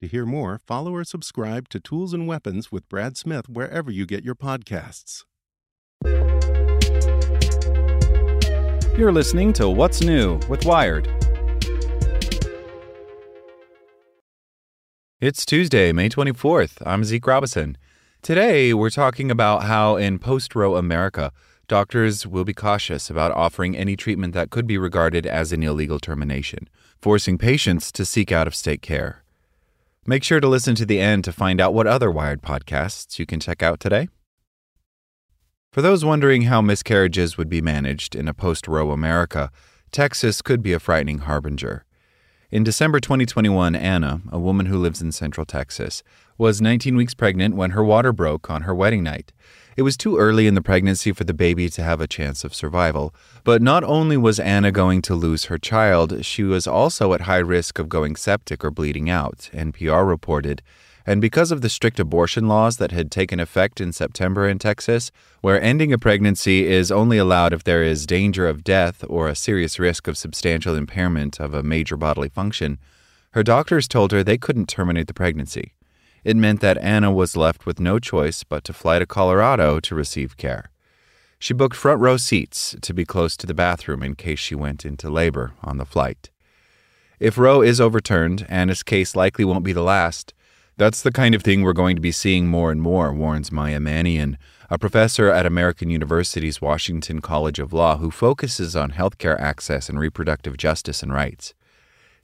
To hear more, follow or subscribe to Tools and Weapons with Brad Smith wherever you get your podcasts. You're listening to What's New with Wired. It's Tuesday, May 24th. I'm Zeke Robison. Today, we're talking about how in post Roe America, doctors will be cautious about offering any treatment that could be regarded as an illegal termination, forcing patients to seek out of state care. Make sure to listen to the end to find out what other Wired podcasts you can check out today. For those wondering how miscarriages would be managed in a post Roe America, Texas could be a frightening harbinger. In December 2021, Anna, a woman who lives in central Texas, was 19 weeks pregnant when her water broke on her wedding night. It was too early in the pregnancy for the baby to have a chance of survival. But not only was Anna going to lose her child, she was also at high risk of going septic or bleeding out, NPR reported. And because of the strict abortion laws that had taken effect in September in Texas, where ending a pregnancy is only allowed if there is danger of death or a serious risk of substantial impairment of a major bodily function, her doctors told her they couldn't terminate the pregnancy. It meant that Anna was left with no choice but to fly to Colorado to receive care. She booked front row seats to be close to the bathroom in case she went into labor on the flight. If Roe is overturned, Anna's case likely won't be the last. That's the kind of thing we're going to be seeing more and more, warns Maya Manian, a professor at American University's Washington College of Law who focuses on healthcare access and reproductive justice and rights.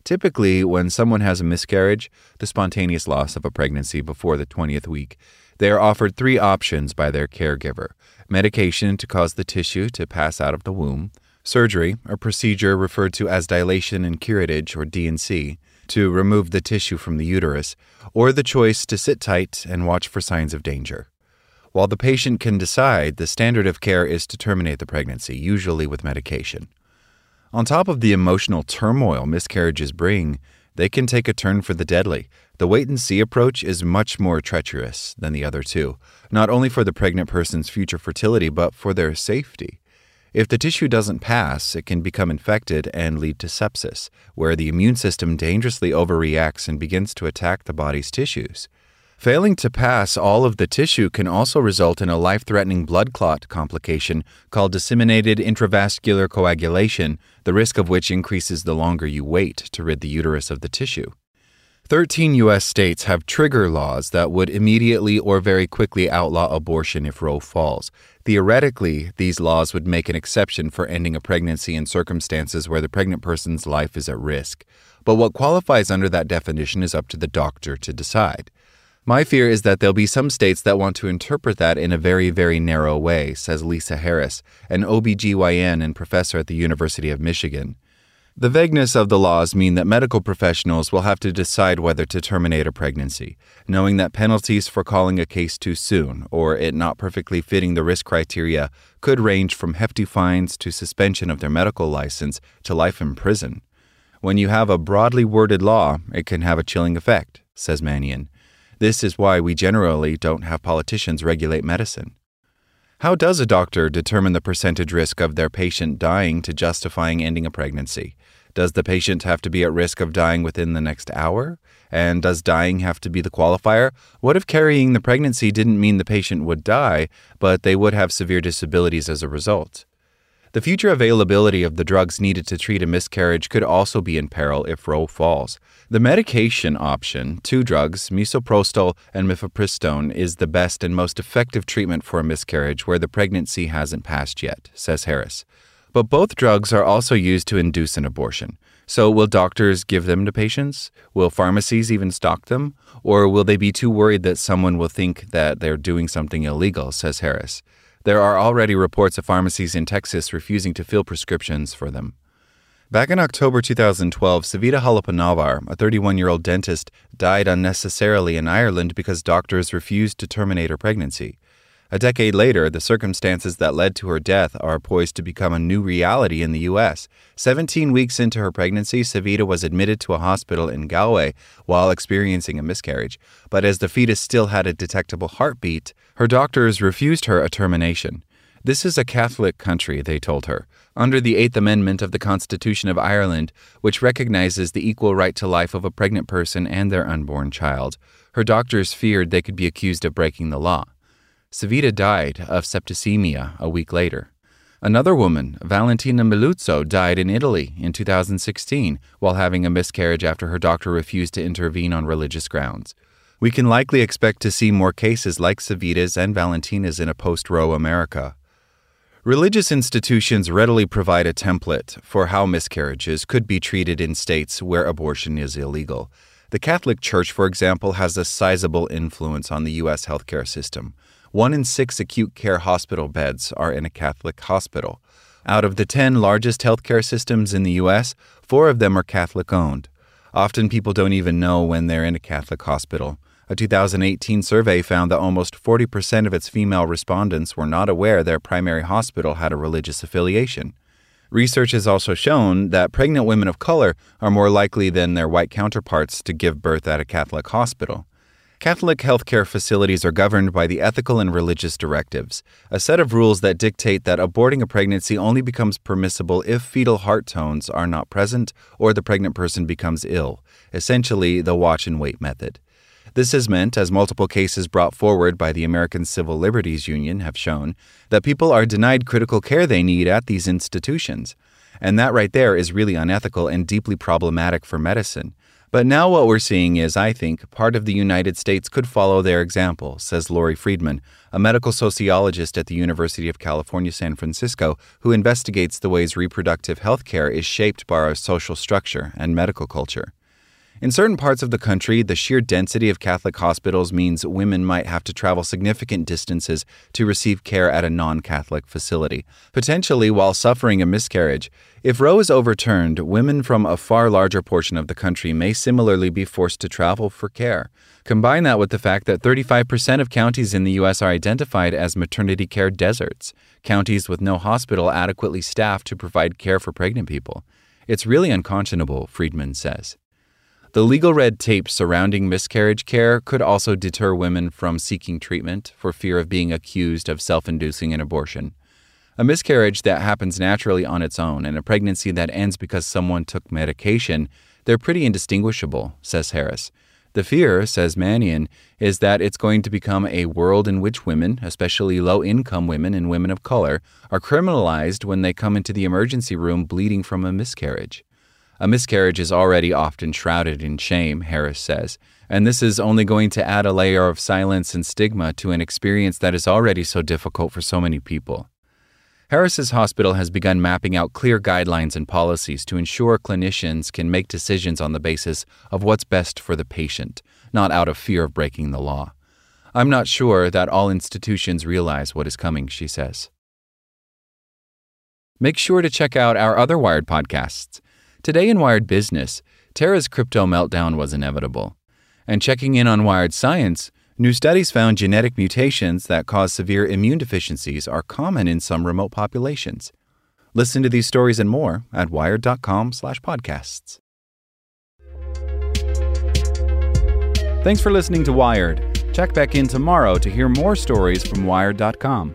Typically, when someone has a miscarriage, the spontaneous loss of a pregnancy before the 20th week, they are offered three options by their caregiver medication to cause the tissue to pass out of the womb, surgery, a procedure referred to as dilation and curettage or D&C, to remove the tissue from the uterus, or the choice to sit tight and watch for signs of danger. While the patient can decide, the standard of care is to terminate the pregnancy, usually with medication. On top of the emotional turmoil miscarriages bring, they can take a turn for the deadly. The wait and see approach is much more treacherous than the other two, not only for the pregnant person's future fertility, but for their safety. If the tissue doesn't pass, it can become infected and lead to sepsis, where the immune system dangerously overreacts and begins to attack the body's tissues. Failing to pass all of the tissue can also result in a life threatening blood clot complication called disseminated intravascular coagulation, the risk of which increases the longer you wait to rid the uterus of the tissue. 13 U.S. states have trigger laws that would immediately or very quickly outlaw abortion if Roe falls. Theoretically, these laws would make an exception for ending a pregnancy in circumstances where the pregnant person's life is at risk. But what qualifies under that definition is up to the doctor to decide. My fear is that there'll be some states that want to interpret that in a very, very narrow way, says Lisa Harris, an OBGYN and professor at the University of Michigan. The vagueness of the laws mean that medical professionals will have to decide whether to terminate a pregnancy, knowing that penalties for calling a case too soon or it not perfectly fitting the risk criteria could range from hefty fines to suspension of their medical license to life in prison. When you have a broadly worded law, it can have a chilling effect, says Manian. This is why we generally don't have politicians regulate medicine. How does a doctor determine the percentage risk of their patient dying to justifying ending a pregnancy? Does the patient have to be at risk of dying within the next hour? And does dying have to be the qualifier? What if carrying the pregnancy didn't mean the patient would die, but they would have severe disabilities as a result? The future availability of the drugs needed to treat a miscarriage could also be in peril if Roe falls. The medication option, two drugs, misoprostol and mifepristone, is the best and most effective treatment for a miscarriage where the pregnancy hasn't passed yet, says Harris. But both drugs are also used to induce an abortion. So, will doctors give them to patients? Will pharmacies even stock them? Or will they be too worried that someone will think that they're doing something illegal, says Harris. There are already reports of pharmacies in Texas refusing to fill prescriptions for them. Back in October 2012, Savita Halappanavar, a 31 year old dentist, died unnecessarily in Ireland because doctors refused to terminate her pregnancy. A decade later, the circumstances that led to her death are poised to become a new reality in the U.S. 17 weeks into her pregnancy, Savita was admitted to a hospital in Galway while experiencing a miscarriage. But as the fetus still had a detectable heartbeat, her doctors refused her a termination. This is a Catholic country, they told her, under the Eighth Amendment of the Constitution of Ireland, which recognizes the equal right to life of a pregnant person and their unborn child. Her doctors feared they could be accused of breaking the law. Savita died of septicemia a week later. Another woman, Valentina Miluzzo, died in Italy in 2016 while having a miscarriage after her doctor refused to intervene on religious grounds. We can likely expect to see more cases like Savita's and Valentina's in a post Roe America. Religious institutions readily provide a template for how miscarriages could be treated in states where abortion is illegal. The Catholic Church, for example, has a sizable influence on the U.S. healthcare system. One in six acute care hospital beds are in a Catholic hospital. Out of the 10 largest healthcare systems in the U.S., four of them are Catholic owned. Often people don't even know when they're in a Catholic hospital. A 2018 survey found that almost 40% of its female respondents were not aware their primary hospital had a religious affiliation. Research has also shown that pregnant women of color are more likely than their white counterparts to give birth at a Catholic hospital. Catholic healthcare facilities are governed by the ethical and religious directives, a set of rules that dictate that aborting a pregnancy only becomes permissible if fetal heart tones are not present or the pregnant person becomes ill, essentially, the watch and wait method. This has meant, as multiple cases brought forward by the American Civil Liberties Union have shown, that people are denied critical care they need at these institutions. And that right there is really unethical and deeply problematic for medicine. But now what we're seeing is, I think, part of the United States could follow their example, says Lori Freedman, a medical sociologist at the University of California, San Francisco, who investigates the ways reproductive health care is shaped by our social structure and medical culture. In certain parts of the country, the sheer density of Catholic hospitals means women might have to travel significant distances to receive care at a non Catholic facility, potentially while suffering a miscarriage. If Roe is overturned, women from a far larger portion of the country may similarly be forced to travel for care. Combine that with the fact that 35% of counties in the U.S. are identified as maternity care deserts, counties with no hospital adequately staffed to provide care for pregnant people. It's really unconscionable, Freedman says. The legal red tape surrounding miscarriage care could also deter women from seeking treatment for fear of being accused of self inducing an abortion. A miscarriage that happens naturally on its own and a pregnancy that ends because someone took medication, they're pretty indistinguishable, says Harris. The fear, says Manian, is that it's going to become a world in which women, especially low income women and women of color, are criminalized when they come into the emergency room bleeding from a miscarriage. A miscarriage is already often shrouded in shame, Harris says, and this is only going to add a layer of silence and stigma to an experience that is already so difficult for so many people. Harris's hospital has begun mapping out clear guidelines and policies to ensure clinicians can make decisions on the basis of what's best for the patient, not out of fear of breaking the law. I'm not sure that all institutions realize what is coming, she says. Make sure to check out our other Wired podcasts. Today in Wired Business, Terra's crypto meltdown was inevitable. And checking in on Wired Science, new studies found genetic mutations that cause severe immune deficiencies are common in some remote populations. Listen to these stories and more at wired.com/podcasts. Thanks for listening to Wired. Check back in tomorrow to hear more stories from wired.com.